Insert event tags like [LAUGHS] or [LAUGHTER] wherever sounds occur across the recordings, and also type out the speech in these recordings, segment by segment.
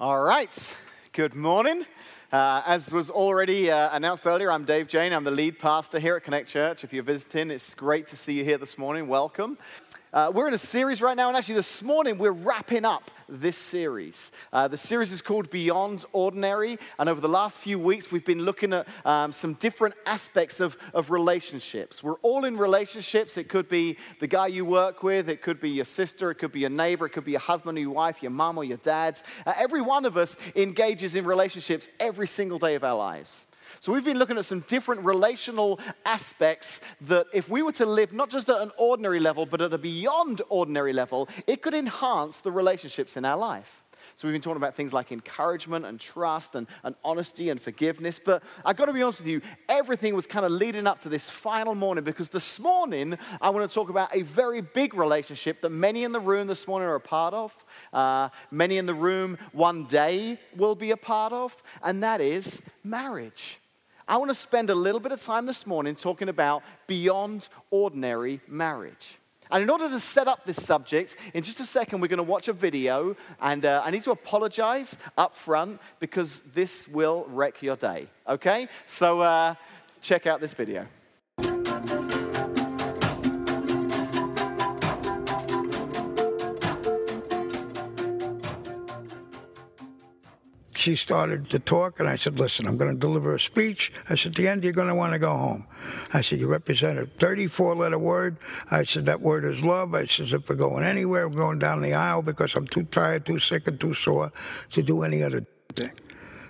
All right. Good morning. Uh, as was already uh, announced earlier, I'm Dave Jane. I'm the lead pastor here at Connect Church. If you're visiting, it's great to see you here this morning. Welcome. Uh, we're in a series right now, and actually, this morning we're wrapping up this series. Uh, the series is called Beyond Ordinary, and over the last few weeks, we've been looking at um, some different aspects of, of relationships. We're all in relationships. It could be the guy you work with, it could be your sister, it could be your neighbor, it could be your husband or your wife, your mom or your dad. Uh, every one of us engages in relationships every single day of our lives. So, we've been looking at some different relational aspects that, if we were to live not just at an ordinary level, but at a beyond ordinary level, it could enhance the relationships in our life. So, we've been talking about things like encouragement and trust and, and honesty and forgiveness. But I've got to be honest with you, everything was kind of leading up to this final morning because this morning I want to talk about a very big relationship that many in the room this morning are a part of. Uh, many in the room one day will be a part of, and that is marriage. I want to spend a little bit of time this morning talking about beyond ordinary marriage. And in order to set up this subject, in just a second, we're going to watch a video. And uh, I need to apologize up front because this will wreck your day. Okay? So uh, check out this video. She started to talk, and I said, Listen, I'm going to deliver a speech. I said, At the end, you're going to want to go home. I said, You represent a 34 letter word. I said, That word is love. I said, If we're going anywhere, we're going down the aisle because I'm too tired, too sick, and too sore to do any other thing.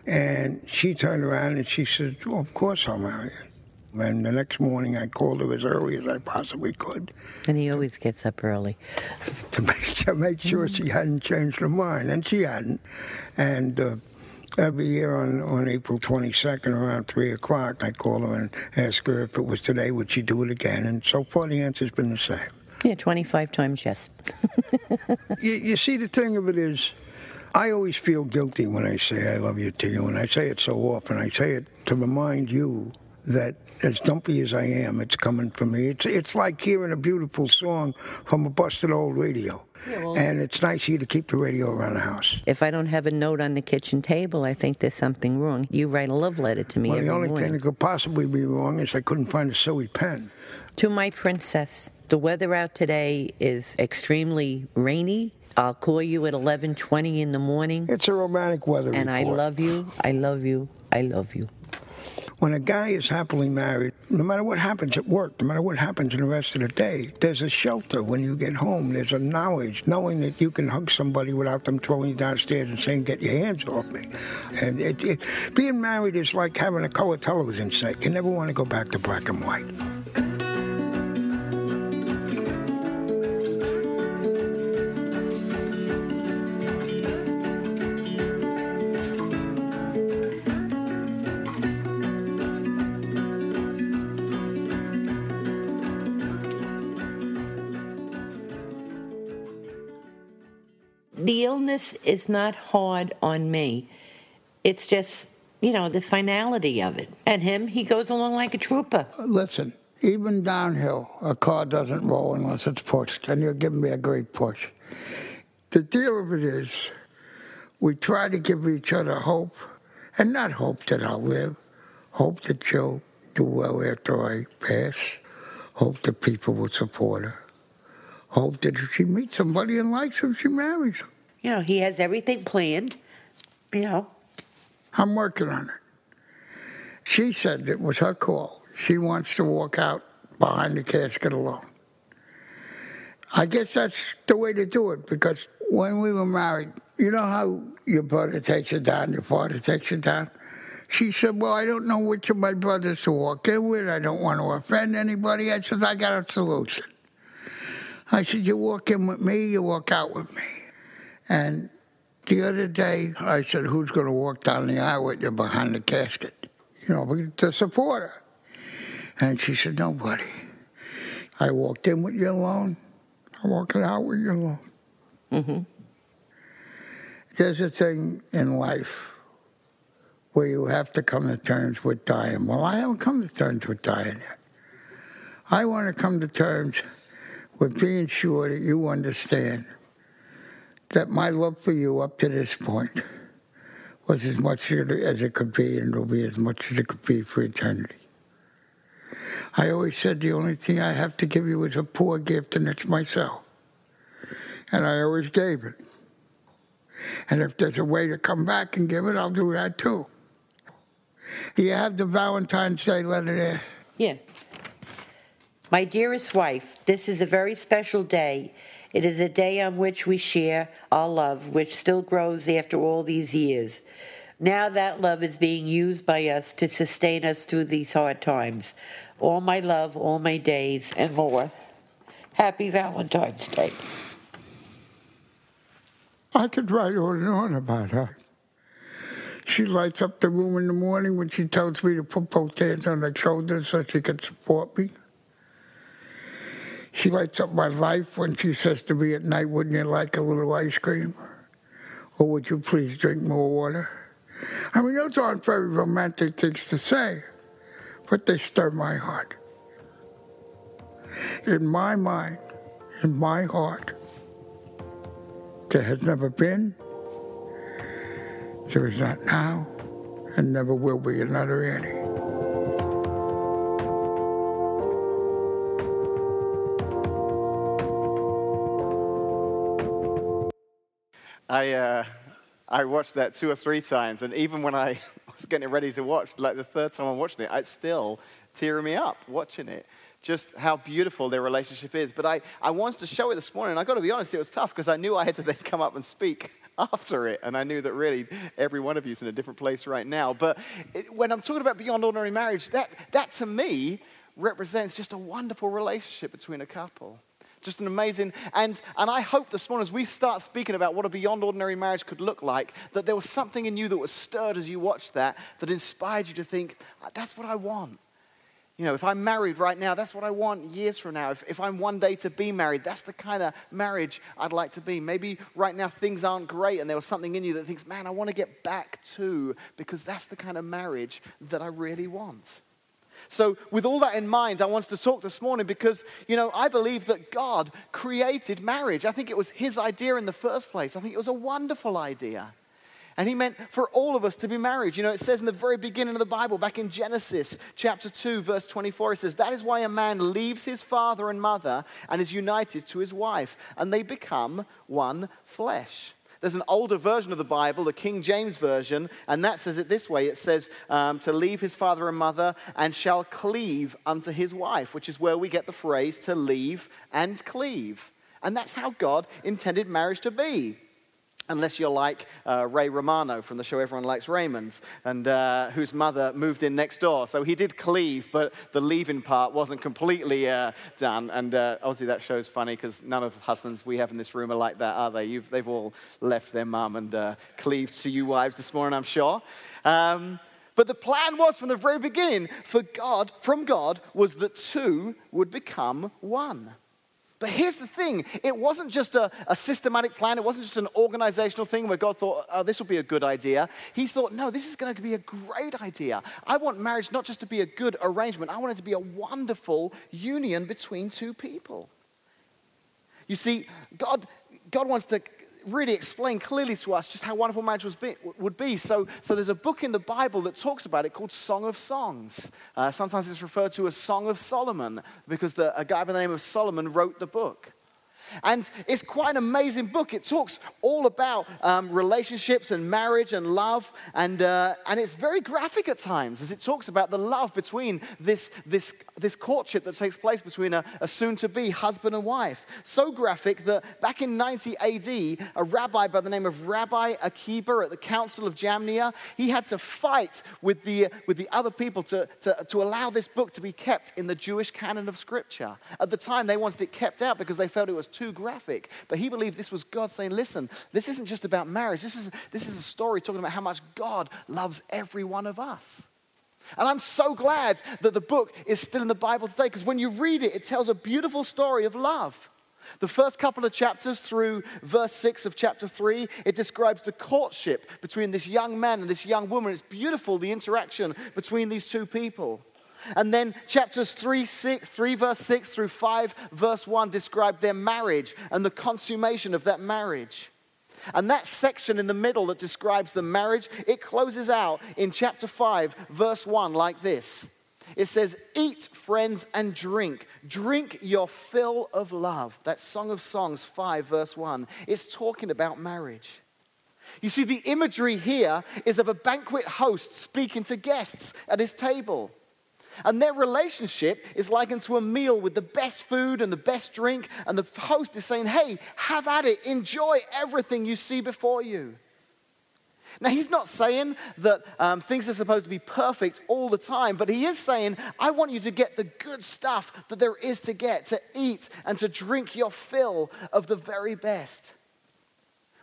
And she turned around and she said, Well, of course I'll marry you. And the next morning, I called her as early as I possibly could. And he always gets up early. [LAUGHS] to, make, to make sure she hadn't changed her mind. And she hadn't. And uh, every year on, on April 22nd around 3 o'clock, I call her and ask her if it was today, would she do it again? And so far, the answer's been the same. Yeah, 25 times yes. [LAUGHS] you, you see, the thing of it is, I always feel guilty when I say I love you to you, and I say it so often. I say it to remind you that as dumpy as I am, it's coming from me. It's it's like hearing a beautiful song from a busted old radio. Yeah, well, and it's nice you to keep the radio around the house. If I don't have a note on the kitchen table, I think there's something wrong. You write a love letter to me well, the only morning. thing that could possibly be wrong is I couldn't find a silly pen. To my princess, the weather out today is extremely rainy. I'll call you at 11:20 in the morning. It's a romantic weather And report. I love you. I love you. I love you. When a guy is happily married, no matter what happens at work, no matter what happens in the rest of the day, there's a shelter when you get home. There's a knowledge, knowing that you can hug somebody without them throwing you downstairs and saying, "Get your hands off me." And it, it, being married is like having a color television set. You never want to go back to black and white. The illness is not hard on me. It's just, you know, the finality of it. And him, he goes along like a trooper. Listen, even downhill, a car doesn't roll unless it's pushed, and you're giving me a great push. The deal of it is, we try to give each other hope, and not hope that I'll live, hope that she'll do well after I pass, hope that people will support her, hope that if she meets somebody and likes him, she marries him. You know, he has everything planned, you know. I'm working on it. She said it was her call. She wants to walk out behind the casket alone. I guess that's the way to do it because when we were married, you know how your brother takes you down, your father takes you down? She said, Well, I don't know which of my brothers to walk in with. I don't want to offend anybody. I said, I got a solution. I said, You walk in with me, you walk out with me. And the other day, I said, Who's going to walk down the aisle with you behind the casket? You know, to support her. And she said, Nobody. I walked in with you alone. I'm walking out with you alone. Mm-hmm. There's a thing in life where you have to come to terms with dying. Well, I haven't come to terms with dying yet. I want to come to terms with being sure that you understand that my love for you up to this point was as much as it could be, and it'll be as much as it could be for eternity. I always said the only thing I have to give you is a poor gift, and it's myself. And I always gave it. And if there's a way to come back and give it, I'll do that too. Do you have the Valentine's Day letter there? Yeah. My dearest wife, this is a very special day. It is a day on which we share our love, which still grows after all these years. Now that love is being used by us to sustain us through these hard times. All my love, all my days, and more. Happy Valentine's Day. I could write on and on about her. She lights up the room in the morning when she tells me to put both hands on her shoulders so she can support me. She lights up my life when she says to me at night, Wouldn't you like a little ice cream? Or would you please drink more water? I mean, those aren't very romantic things to say, but they stir my heart. In my mind, in my heart, there has never been, there is not now, and never will be another Annie. I, uh, I watched that two or three times, and even when I [LAUGHS] was getting ready to watch, like the third time I'm watching it, it's still tearing me up watching it. Just how beautiful their relationship is. But I, I wanted to show it this morning. I got to be honest, it was tough because I knew I had to [LAUGHS] then come up and speak [LAUGHS] after it. And I knew that really every one of you is in a different place right now. But it, when I'm talking about beyond ordinary marriage, that, that to me represents just a wonderful relationship between a couple. Just an amazing, and, and I hope this morning as we start speaking about what a beyond ordinary marriage could look like, that there was something in you that was stirred as you watched that, that inspired you to think, ah, that's what I want. You know, if I'm married right now, that's what I want years from now. If, if I'm one day to be married, that's the kind of marriage I'd like to be. Maybe right now things aren't great and there was something in you that thinks, man, I want to get back to, because that's the kind of marriage that I really want. So, with all that in mind, I wanted to talk this morning because, you know, I believe that God created marriage. I think it was His idea in the first place. I think it was a wonderful idea. And He meant for all of us to be married. You know, it says in the very beginning of the Bible, back in Genesis chapter 2, verse 24, it says, That is why a man leaves his father and mother and is united to his wife, and they become one flesh. There's an older version of the Bible, the King James Version, and that says it this way it says, um, to leave his father and mother and shall cleave unto his wife, which is where we get the phrase to leave and cleave. And that's how God intended marriage to be unless you're like uh, Ray Romano from the show Everyone Likes Raymond, and uh, whose mother moved in next door. So he did cleave, but the leaving part wasn't completely uh, done. And uh, obviously that show's funny because none of the husbands we have in this room are like that, are they? You've, they've all left their mum and uh, cleaved to you wives this morning, I'm sure. Um, but the plan was from the very beginning for God, from God, was that two would become one. But here's the thing it wasn't just a, a, systematic plan, it wasn't just an organizational thing where God thought, oh, this will be a good idea. He thought, no, this is going to be a great idea. I want marriage not just to be a good arrangement, I want it to be a wonderful union between two people. You see, God, God wants to really explain clearly to us just how wonderful marriage be, would be. So, so there's a book in the Bible that talks about it called Song of Songs. Uh, sometimes it's referred to as Song of Solomon because the, a guy by the name of Solomon wrote the book. And it's quite an amazing book. It talks all about um, relationships and marriage and love. And, uh, and it's very graphic at times as it talks about the love between this, this, this courtship that takes place between a, a soon to be husband and wife. So graphic that back in 90 AD, a rabbi by the name of Rabbi Akiba at the Council of Jamnia, he had to fight with the, with the other people to, to, to allow this book to be kept in the Jewish canon of Scripture. At the time, they wanted it kept out because they felt it was too too graphic. But he believed this was God saying, listen, this isn't just about marriage. This is, this is a story talking about how much God loves every one of us. And I'm so glad that the book is still in the Bible today because when you read it, it tells a beautiful story of love. The first couple of chapters through verse 6 of chapter 3, it describes the courtship between this young man and this young woman. It's beautiful, the interaction between these two people. And then chapters 3, 6, 3 verse 6 through 5 verse 1 describe their marriage and the consummation of that marriage. And that section in the middle that describes the marriage, it closes out in chapter 5, verse 1, like this It says, Eat, friends, and drink. Drink your fill of love. That's Song of Songs 5, verse 1. It's talking about marriage. You see, the imagery here is of a banquet host speaking to guests at his table. And their relationship is likened to a meal with the best food and the best drink. And the host is saying, Hey, have at it. Enjoy everything you see before you. Now, he's not saying that um, things are supposed to be perfect all the time, but he is saying, I want you to get the good stuff that there is to get, to eat and to drink your fill of the very best.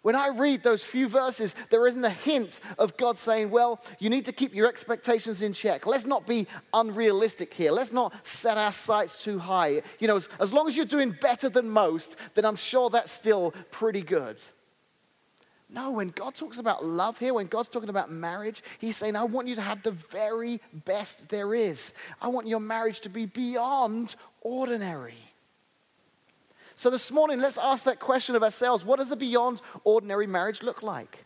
When I read those few verses, there isn't a hint of God saying, Well, you need to keep your expectations in check. Let's not be unrealistic here. Let's not set our sights too high. You know, as, as long as you're doing better than most, then I'm sure that's still pretty good. No, when God talks about love here, when God's talking about marriage, He's saying, I want you to have the very best there is. I want your marriage to be beyond ordinary. So this morning, let's ask that question of ourselves what does a beyond ordinary marriage look like?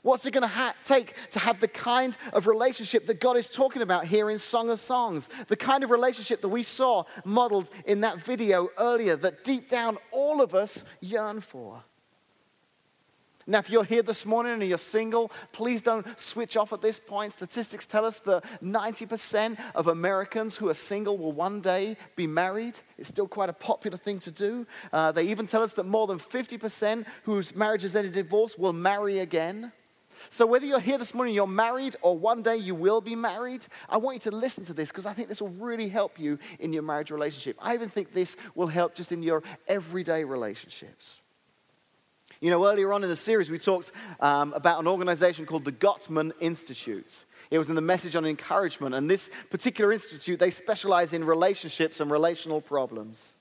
What's it going to ha- take to have the kind of relationship that God is talking about here in Song of Songs? The kind of relationship that we saw modeled in that video earlier that deep down all of us yearn for. Now, if you're here this morning and you're single, please don't switch off at this point. Statistics tell us that 90% of Americans who are single will one day be married. It's still quite a popular thing to do. Uh, they even tell us that more than 50% whose marriages ended in divorce will marry again. So, whether you're here this morning, you're married, or one day you will be married, I want you to listen to this because I think this will really help you in your marriage relationship. I even think this will help just in your everyday relationships. You know, earlier on in the series, we talked um, about an organization called the Gottman Institute. It was in the message on encouragement, and this particular institute, they specialize in relationships and relational problems.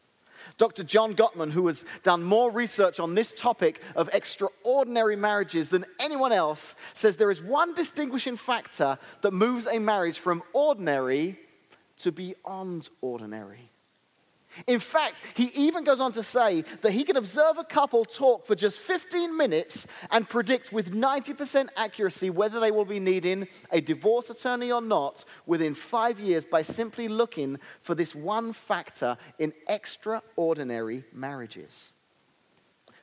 Dr. John Gottman, who has done more research on this topic of extraordinary marriages than anyone else, says there is one distinguishing factor that moves a marriage from ordinary to beyond ordinary. In fact, he even goes on to say that he can observe a couple talk for just 15 minutes and predict with 90% accuracy whether they will be needing a divorce attorney or not within five years by simply looking for this one factor in extraordinary marriages.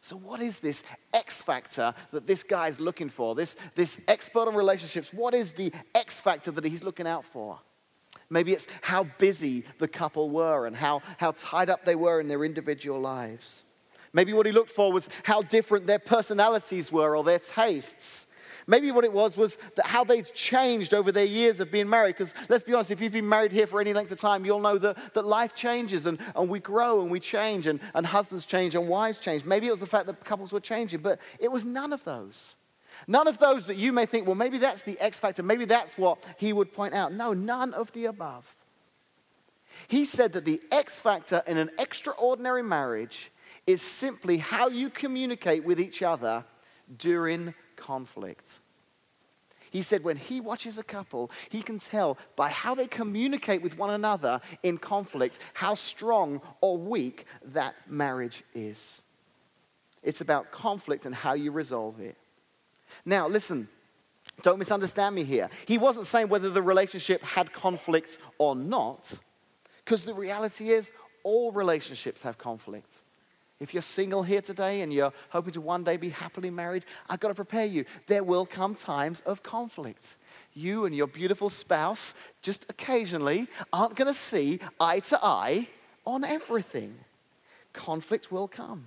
So, what is this X factor that this guy is looking for? This, this expert on relationships, what is the X factor that he's looking out for? Maybe it's how busy the couple were and how, how tied up they were in their individual lives. Maybe what he looked for was how different their personalities were or their tastes. Maybe what it was was that how they'd changed over their years of being married. Because let's be honest, if you've been married here for any length of time, you'll know that, that life changes and, and we grow and we change and, and husbands change and wives change. Maybe it was the fact that couples were changing, but it was none of those. None of those that you may think, well, maybe that's the X factor, maybe that's what he would point out. No, none of the above. He said that the X factor in an extraordinary marriage is simply how you communicate with each other during conflict. He said when he watches a couple, he can tell by how they communicate with one another in conflict how strong or weak that marriage is. It's about conflict and how you resolve it. Now, listen, don't misunderstand me here. He wasn't saying whether the relationship had conflict or not, because the reality is all relationships have conflict. If you're single here today and you're hoping to one day be happily married, I've got to prepare you. There will come times of conflict. You and your beautiful spouse just occasionally aren't going to see eye to eye on everything. Conflict will come.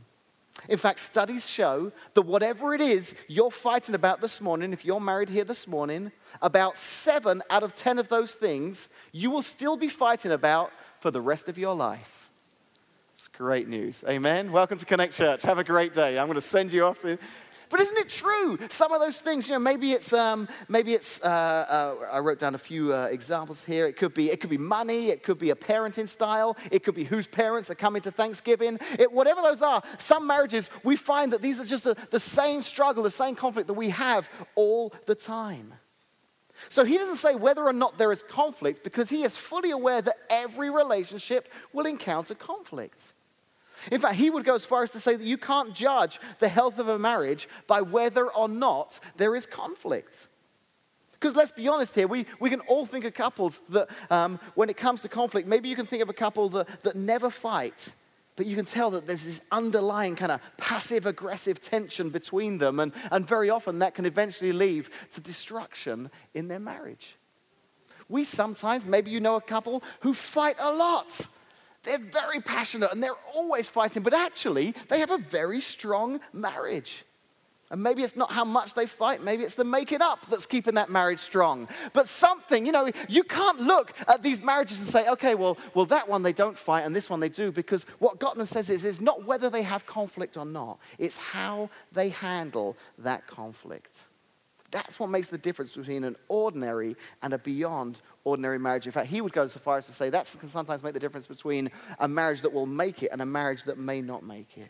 In fact, studies show that whatever it is you're fighting about this morning, if you're married here this morning, about seven out of ten of those things you will still be fighting about for the rest of your life. It's great news. Amen. Welcome to Connect Church. Have a great day. I'm going to send you off to but isn't it true? Some of those things, you know, maybe it's, um, maybe it's. Uh, uh, I wrote down a few uh, examples here. It could be, it could be money. It could be a parenting style. It could be whose parents are coming to Thanksgiving. It, whatever those are, some marriages we find that these are just a, the same struggle, the same conflict that we have all the time. So he doesn't say whether or not there is conflict because he is fully aware that every relationship will encounter conflict. In fact, he would go as far as to say that you can't judge the health of a marriage by whether or not there is conflict. Because let's be honest here, we, we can all think of couples that, um, when it comes to conflict, maybe you can think of a couple that, that never fight, but you can tell that there's this underlying kind of passive aggressive tension between them, and, and very often that can eventually lead to destruction in their marriage. We sometimes, maybe you know a couple who fight a lot. They're very passionate and they're always fighting, but actually, they have a very strong marriage. And maybe it's not how much they fight, maybe it's the making up that's keeping that marriage strong. But something, you know, you can't look at these marriages and say, okay, well, well that one they don't fight and this one they do, because what Gottman says is, is not whether they have conflict or not, it's how they handle that conflict. That's what makes the difference between an ordinary and a beyond ordinary marriage. In fact, he would go so far as to say that can sometimes make the difference between a marriage that will make it and a marriage that may not make it.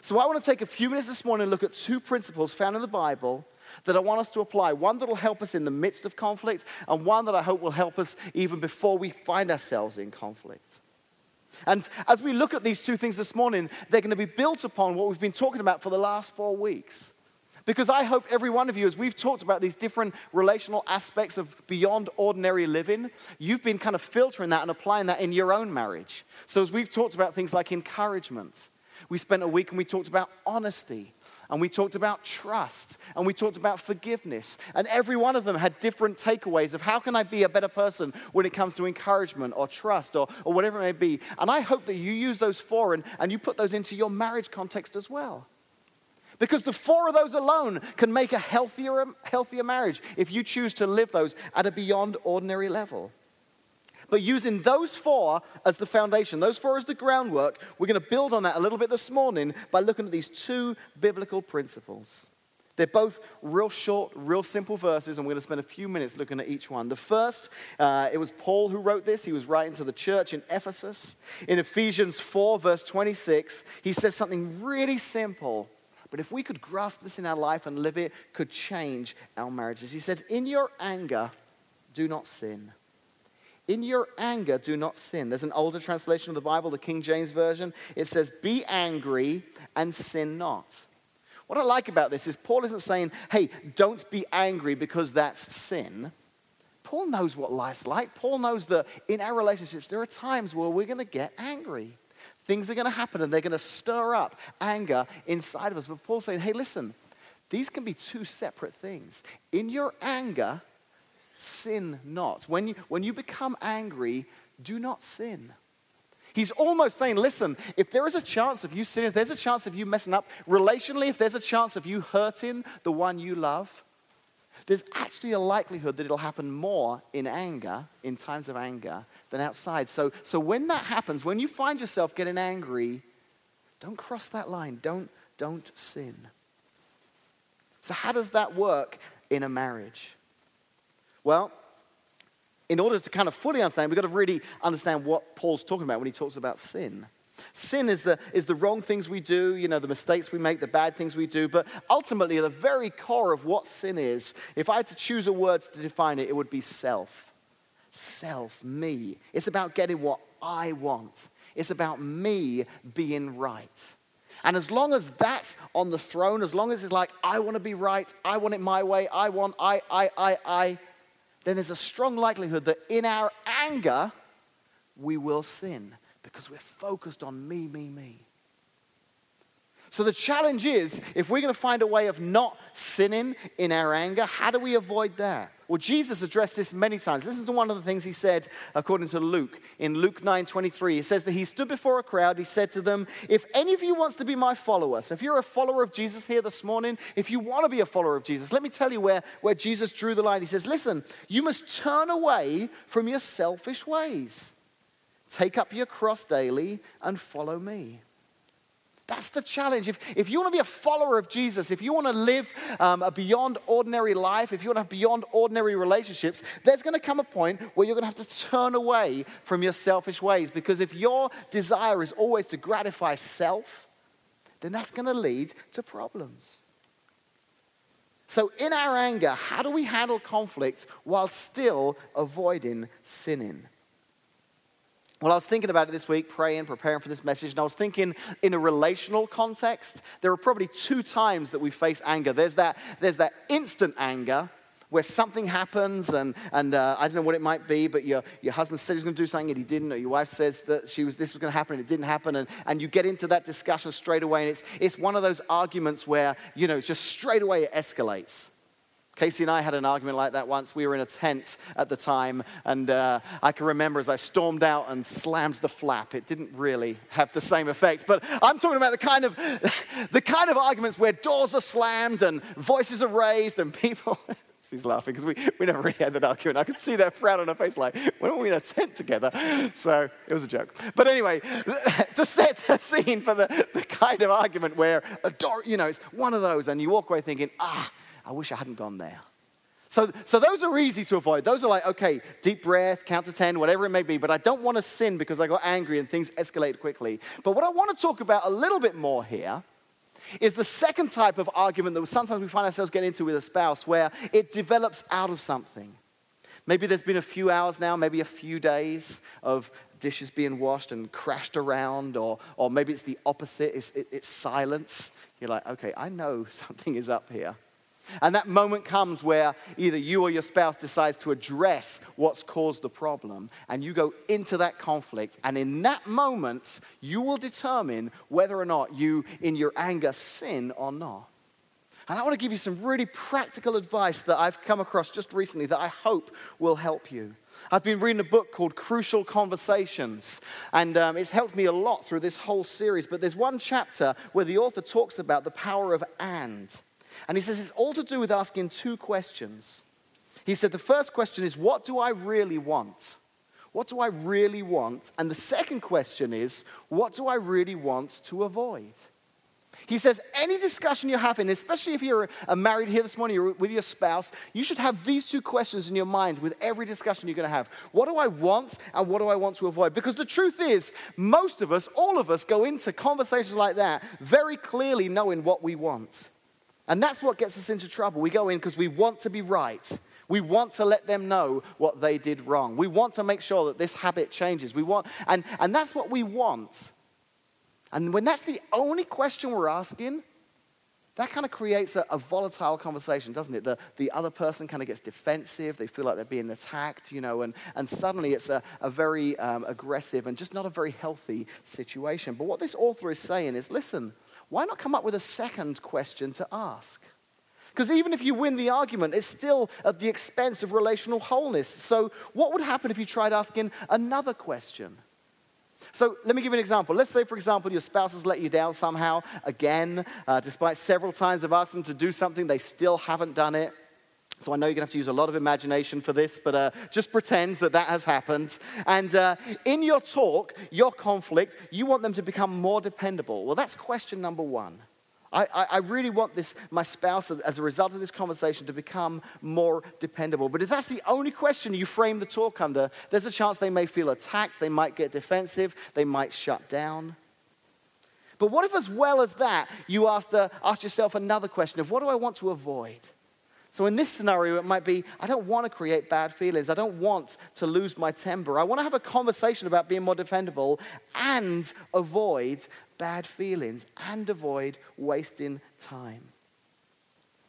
So I want to take a few minutes this morning and look at two principles found in the Bible that I want us to apply. One that will help us in the midst of conflict, and one that I hope will help us even before we find ourselves in conflict. And as we look at these two things this morning, they're going to be built upon what we've been talking about for the last four weeks. Because I hope every one of you, as we've talked about these different relational aspects of beyond ordinary living, you've been kind of filtering that and applying that in your own marriage. So, as we've talked about things like encouragement, we spent a week and we talked about honesty, and we talked about trust, and we talked about forgiveness. And every one of them had different takeaways of how can I be a better person when it comes to encouragement or trust or, or whatever it may be. And I hope that you use those four and, and you put those into your marriage context as well. Because the four of those alone can make a healthier, healthier marriage if you choose to live those at a beyond ordinary level. But using those four as the foundation, those four as the groundwork, we're going to build on that a little bit this morning by looking at these two biblical principles. They're both real short, real simple verses, and we're going to spend a few minutes looking at each one. The first, uh, it was Paul who wrote this. He was writing to the church in Ephesus. In Ephesians 4, verse 26, he says something really simple but if we could grasp this in our life and live it, could change our marriages. He says, In your anger, do not sin. In your anger, do not sin. There's an older translation of the Bible, the King James Version. It says, Be angry and sin not. What I like about this is Paul isn't saying, Hey, don't be angry because that's sin. Paul knows what life's like. Paul knows that in our relationships, there are times where we're going to get angry. Things are going to happen and they're going to stir up anger inside of us. But Paul's saying, hey, listen, these can be two separate things. In your anger, sin not. When you, when you become angry, do not sin. He's almost saying, listen, if there is a chance of you sinning, if there's a chance of you messing up relationally, if there's a chance of you hurting the one you love, there's actually a likelihood that it'll happen more in anger, in times of anger, than outside. So, so when that happens, when you find yourself getting angry, don't cross that line. Don't, don't sin. So, how does that work in a marriage? Well, in order to kind of fully understand, we've got to really understand what Paul's talking about when he talks about sin. Sin is the, is the wrong things we do, you know, the mistakes we make, the bad things we do. But ultimately, at the very core of what sin is, if I had to choose a word to define it, it would be self. Self, me. It's about getting what I want, it's about me being right. And as long as that's on the throne, as long as it's like, I want to be right, I want it my way, I want, I, I, I, I, then there's a strong likelihood that in our anger, we will sin because we're focused on me, me, me. So the challenge is if we're going to find a way of not sinning in our anger, how do we avoid that? Well, Jesus addressed this many times. Listen to one of the things he said according to Luke. In Luke 9 23, he says that he stood before a crowd. He said to them, If any of you wants to be my follower, so if you're a follower of Jesus here this morning, if you want to be a follower of Jesus, let me tell you where, where Jesus drew the line. He says, Listen, you must turn away from your selfish ways. Take up your cross daily and follow me. That's the challenge. If, if you want to be a follower of Jesus, if you want to live um, a beyond ordinary life, if you want to have beyond ordinary relationships, there's going to come a point where you're going to have to turn away from your selfish ways. Because if your desire is always to gratify self, then that's going to lead to problems. So, in our anger, how do we handle conflict while still avoiding sinning? Well, I was thinking about it this week, praying, preparing for this message, and I was thinking in a relational context, there are probably two times that we face anger. There's that, there's that instant anger where something happens, and, and uh, I don't know what it might be, but your, your husband said he was going to do something and he didn't, or your wife says that she was, this was going to happen and it didn't happen, and, and you get into that discussion straight away, and it's, it's one of those arguments where, you know, it's just straight away it escalates. Casey and I had an argument like that once. We were in a tent at the time, and uh, I can remember as I stormed out and slammed the flap. It didn't really have the same effect, but I'm talking about the kind of [LAUGHS] the kind of arguments where doors are slammed and voices are raised and people. [LAUGHS] She's laughing because we, we never really had that argument. I could see that frown on her face, like, when were we in a tent together? So it was a joke. But anyway, [LAUGHS] to set the scene for the, the kind of argument where a door, you know, it's one of those, and you walk away thinking, ah, I wish I hadn't gone there. So, so those are easy to avoid. Those are like, okay, deep breath, count to 10, whatever it may be, but I don't want to sin because I got angry and things escalate quickly. But what I want to talk about a little bit more here is the second type of argument that sometimes we find ourselves getting into with a spouse where it develops out of something. Maybe there's been a few hours now, maybe a few days of dishes being washed and crashed around, or, or maybe it's the opposite, it's, it, it's silence. You're like, okay, I know [LAUGHS] something is up here. And that moment comes where either you or your spouse decides to address what's caused the problem, and you go into that conflict. And in that moment, you will determine whether or not you, in your anger, sin or not. And I want to give you some really practical advice that I've come across just recently that I hope will help you. I've been reading a book called Crucial Conversations, and um, it's helped me a lot through this whole series. But there's one chapter where the author talks about the power of and. And he says it's all to do with asking two questions. He said the first question is, What do I really want? What do I really want? And the second question is, What do I really want to avoid? He says, any discussion you're having, especially if you're uh, married here this morning, you're with your spouse, you should have these two questions in your mind with every discussion you're going to have. What do I want and what do I want to avoid? Because the truth is, most of us, all of us, go into conversations like that very clearly knowing what we want. And that's what gets us into trouble. We go in because we want to be right. We want to let them know what they did wrong. We want to make sure that this habit changes. We want, and, and that's what we want. And when that's the only question we're asking, that kind of creates a, a, volatile conversation, doesn't it? The, the other person kind of gets defensive. They feel like they're being attacked, you know, and, and suddenly it's a, a very um, aggressive and just not a very healthy situation. But what this author is saying is listen, why not come up with a second question to ask? Because even if you win the argument, it's still at the expense of relational wholeness. So, what would happen if you tried asking another question? So, let me give you an example. Let's say, for example, your spouse has let you down somehow again, uh, despite several times of asking them to do something, they still haven't done it. So I know you're going to have to use a lot of imagination for this, but uh, just pretend that that has happened. And uh, in your talk, your conflict, you want them to become more dependable. Well, that's question number one. I, I, I, really want this, my spouse, as a result of this conversation, to become more dependable. But if that's the only question you frame the talk under, there's a chance they may feel attacked, they might get defensive, they might shut down. But what if, as well as that, you asked, uh, asked yourself another question of what do I want to avoid? So, in this scenario, it might be I don't want to create bad feelings. I don't want to lose my temper. I want to have a conversation about being more defendable and avoid bad feelings and avoid wasting time.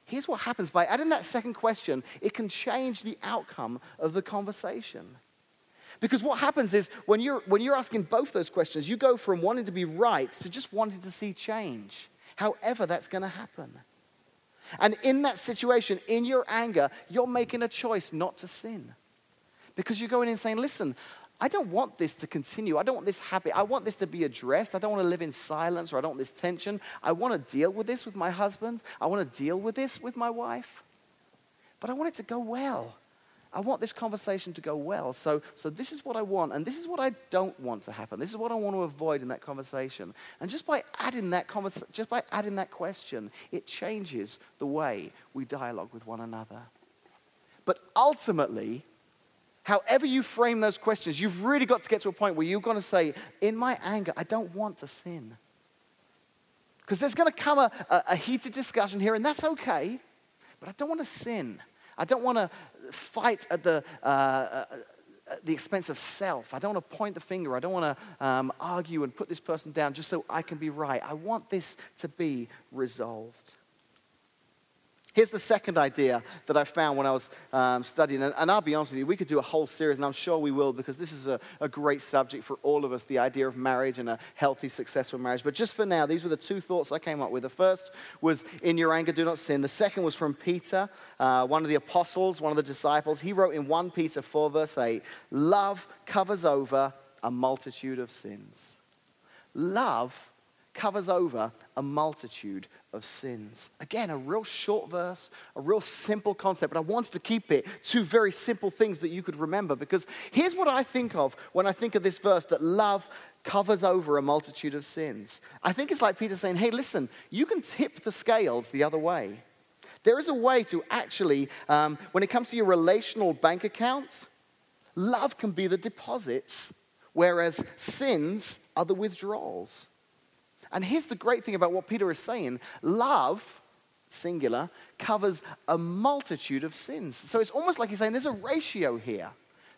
Here's what happens by adding that second question, it can change the outcome of the conversation. Because what happens is when you're, when you're asking both those questions, you go from wanting to be right to just wanting to see change, however, that's going to happen. And in that situation, in your anger, you're making a choice not to sin. Because you're going in saying, listen, I don't want this to continue. I don't want this habit. I want this to be addressed. I don't want to live in silence or I don't want this tension. I want to deal with this with my husband. I want to deal with this with my wife. But I want it to go well. I want this conversation to go well. So, so this is what I want, and this is what I don't want to happen. This is what I want to avoid in that conversation. And just by adding that convers- just by adding that question, it changes the way we dialogue with one another. But ultimately, however you frame those questions, you've really got to get to a point where you're going to say, in my anger, I don't want to sin. Because there's going to come a, a, a heated discussion here, and that's okay, but I don't want to sin. I don't want to fight at the, uh, uh, at the expense of self. I don't want to point the finger. I don't want to um, argue and put this person down just so I can be right. I want this to be resolved. Here's the second idea that I found when I was um, studying, and, and, I'll be honest with you, we could do a whole series, and I'm sure we will, because this is a, a, great subject for all of us the idea of marriage and a healthy, successful marriage. But just for now, these were the two thoughts I came up with. The first was, In your anger, do not sin. The second was from Peter, uh, one of the apostles, one of the disciples. He wrote in 1 Peter 4, verse 8, Love covers over a multitude of sins. Love covers over a multitude of sins. Again, a real short verse, a real simple concept, but I wanted to keep it two very simple things that you could remember because here's what I think of when I think of this verse that love covers over a multitude of sins. I think it's like Peter saying, hey, listen, you can tip the scales the other way. There is a way to actually, um, when it comes to your relational bank accounts, love can be the deposits, whereas sins are the withdrawals. And here's the great thing about what Peter is saying love, singular, covers a multitude of sins. So it's almost like he's saying there's a ratio here.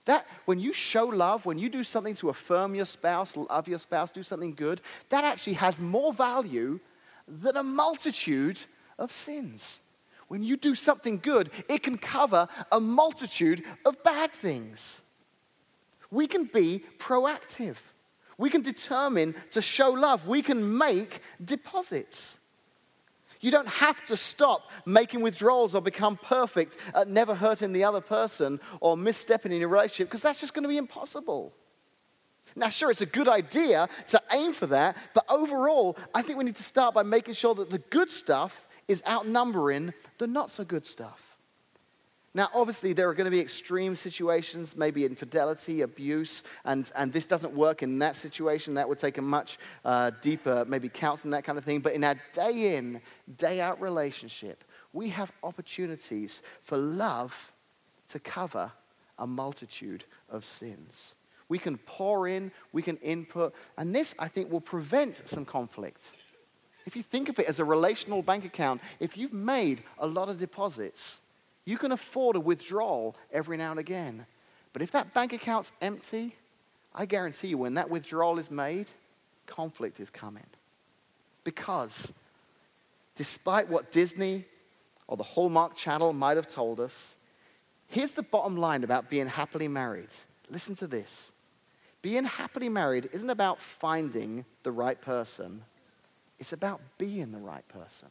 That when you show love, when you do something to affirm your spouse, love your spouse, do something good, that actually has more value than a multitude of sins. When you do something good, it can cover a multitude of bad things. We can be proactive. We can determine to show love. We can make deposits. You don't have to stop making withdrawals or become perfect at never hurting the other person or misstepping in your relationship because that's just going to be impossible. Now, sure, it's a good idea to aim for that, but overall, I think we need to start by making sure that the good stuff is outnumbering the not so good stuff. Now, obviously, there are going to be extreme situations, maybe infidelity, abuse, and, and this doesn't work in that situation. That would take a much uh, deeper, maybe counseling, that kind of thing. But in our day in, day out relationship, we have opportunities for love to cover a multitude of sins. We can pour in, we can input, and this, I think, will prevent some conflict. If you think of it as a relational bank account, if you've made a lot of deposits, you can afford a withdrawal every now and again. But if that bank account's empty, I guarantee you when that withdrawal is made, conflict is coming. Because despite what Disney or the Hallmark Channel might have told us, here's the bottom line about being happily married. Listen to this. Being happily married isn't about finding the right person, it's about being the right person.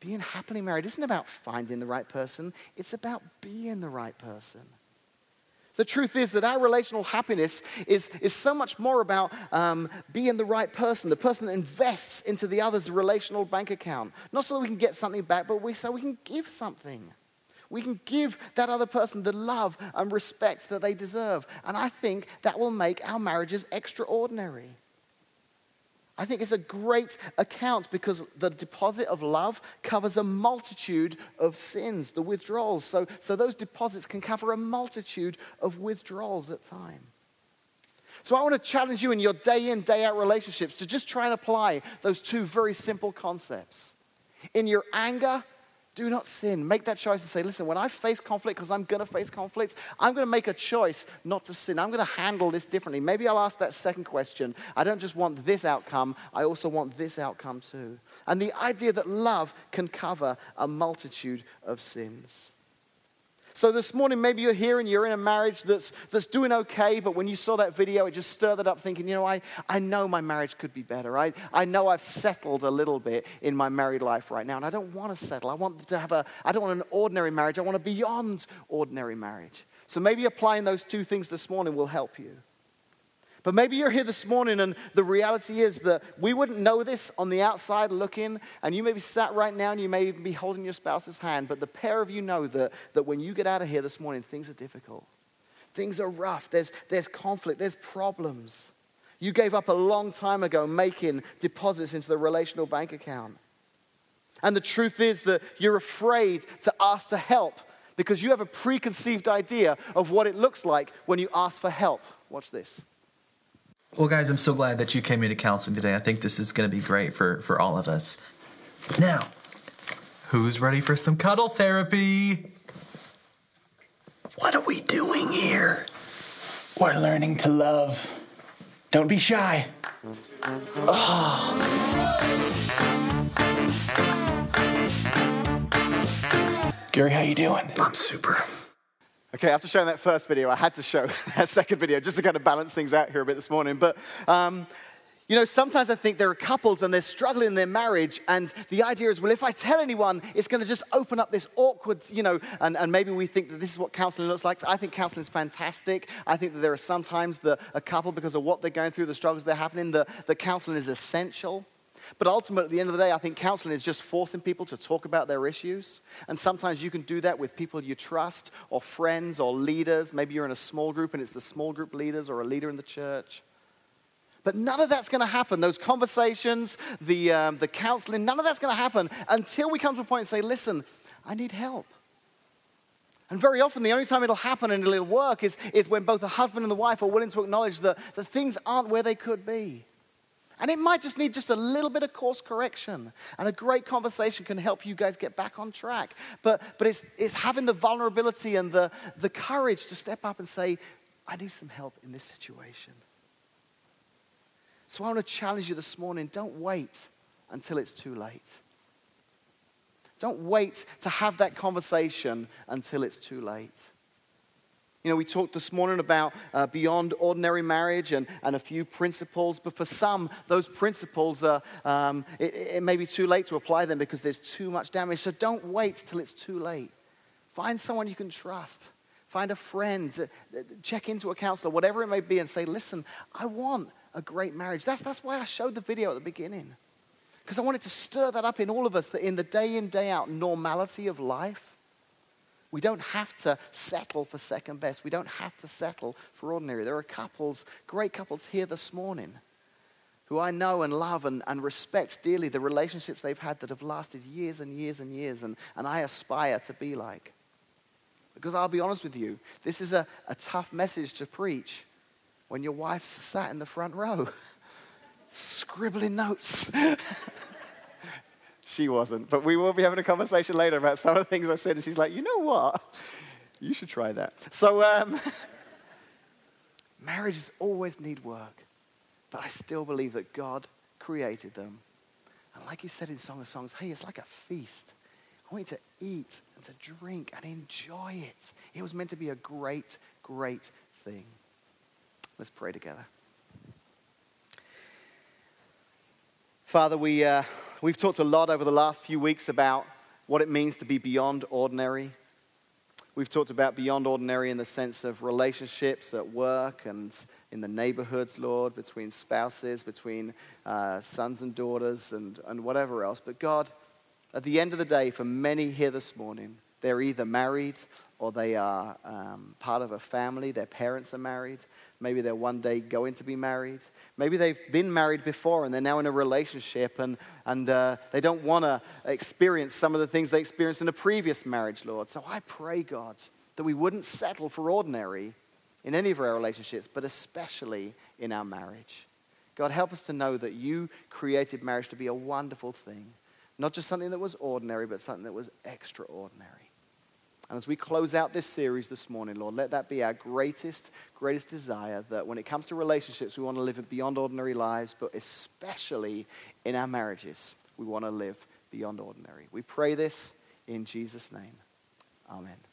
Being happily married isn't about finding the right person, it's about being the right person. The truth is that our relational happiness is, is so much more about um, being the right person, the person that invests into the other's relational bank account. Not so that we can get something back, but we, so we can give something. We can give that other person the love and respect that they deserve. And I think that will make our marriages extraordinary. I think it's a great account because the deposit of love covers a multitude of sins, the withdrawals. So, so those deposits can cover a multitude of withdrawals at time. So I want to challenge you in your day in, day out relationships to just try and apply those two very simple concepts. In your anger, do not sin. Make that choice and say, listen, when I face conflict, because I'm going to face conflicts, I'm going to make a choice not to sin. I'm going to handle this differently. Maybe I'll ask that second question. I don't just want this outcome, I also want this outcome too. And the idea that love can cover a multitude of sins. So this morning, maybe you're here and you're in a marriage that's, that's doing okay, but when you saw that video, it just stirred it up thinking, you know, I, I know my marriage could be better. I, I know I've settled a little bit in my married life right now, and I don't want to settle. I want to have a, I don't want an ordinary marriage. I want a beyond ordinary marriage. So maybe applying those two things this morning will help you. But maybe you're here this morning and the reality is that we wouldn't know this on the outside looking, and you may be sat right now and you may even be holding your spouse's hand, but the pair of you know that, that when you get out of here this morning, things are difficult. Things are rough. There's, there's conflict, there's problems. You gave up a long time ago making deposits into the relational bank account. And the truth is that you're afraid to ask to help because you have a preconceived idea of what it looks like when you ask for help. Watch this. Well, guys, I'm so glad that you came into counseling today. I think this is going to be great for, for all of us. Now, who's ready for some cuddle therapy? What are we doing here? We're learning to love. Don't be shy. Oh. Gary, how you doing? I'm super. Okay, after showing that first video, I had to show [LAUGHS] that second video just to kind of balance things out here a bit this morning. But, um, you know, sometimes I think there are couples and they're struggling in their marriage, and the idea is, well, if I tell anyone, it's going to just open up this awkward, you know, and, and maybe we think that this is what counseling looks like. I think counseling is fantastic. I think that there are sometimes the, a couple, because of what they're going through, the struggles they're happening, the, the counseling is essential. But ultimately, at the end of the day, I think counseling is just forcing people to talk about their issues. And sometimes you can do that with people you trust, or friends, or leaders. Maybe you're in a small group and it's the small group leaders or a leader in the church. But none of that's going to happen. Those conversations, the, um, the counseling, none of that's going to happen until we come to a point and say, listen, I need help. And very often, the only time it'll happen and it'll work is, is when both the husband and the wife are willing to acknowledge that, that things aren't where they could be. And it might just need just a little bit of course correction. And a great conversation can help you guys get back on track. But, but it's, it's having the vulnerability and the, the courage to step up and say, I need some help in this situation. So I want to challenge you this morning don't wait until it's too late. Don't wait to have that conversation until it's too late. You know, we talked this morning about uh, beyond ordinary marriage and, and a few principles, but for some, those principles, are, um, it, it may be too late to apply them because there's too much damage. So don't wait till it's too late. Find someone you can trust. Find a friend. Uh, check into a counselor, whatever it may be, and say, listen, I want a great marriage. That's, that's why I showed the video at the beginning. Because I wanted to stir that up in all of us that in the day in, day out normality of life, we don't have to settle for second best. We don't have to settle for ordinary. There are couples, great couples here this morning, who I know and love and, and respect dearly the relationships they've had that have lasted years and years and years, and, and I aspire to be like. Because I'll be honest with you, this is a, a tough message to preach when your wife's sat in the front row, [LAUGHS] scribbling notes. [LAUGHS] She wasn't. But we will be having a conversation later about some of the things I said. And she's like, you know what? You should try that. So, um, [LAUGHS] marriages always need work. But I still believe that God created them. And like he said in Song of Songs, hey, it's like a feast. I want you to eat and to drink and enjoy it. It was meant to be a great, great thing. Let's pray together. Father, we. Uh, We've talked a lot over the last few weeks about what it means to be beyond ordinary. We've talked about beyond ordinary in the sense of relationships at work and in the neighborhoods, Lord, between spouses, between uh, sons and daughters, and, and whatever else. But God, at the end of the day, for many here this morning, they're either married or they are um, part of a family, their parents are married, Maybe they're one day going to be married. Maybe they've been married before and they're now in a relationship and, and uh, they don't want to experience some of the things they experienced in a previous marriage, Lord. So I pray, God, that we wouldn't settle for ordinary in any of our relationships, but especially in our marriage. God, help us to know that you created marriage to be a wonderful thing, not just something that was ordinary, but something that was extraordinary. And as we close out this series this morning, Lord, let that be our greatest, greatest desire that when it comes to relationships, we want to live beyond ordinary lives, but especially in our marriages, we want to live beyond ordinary. We pray this in Jesus' name. Amen.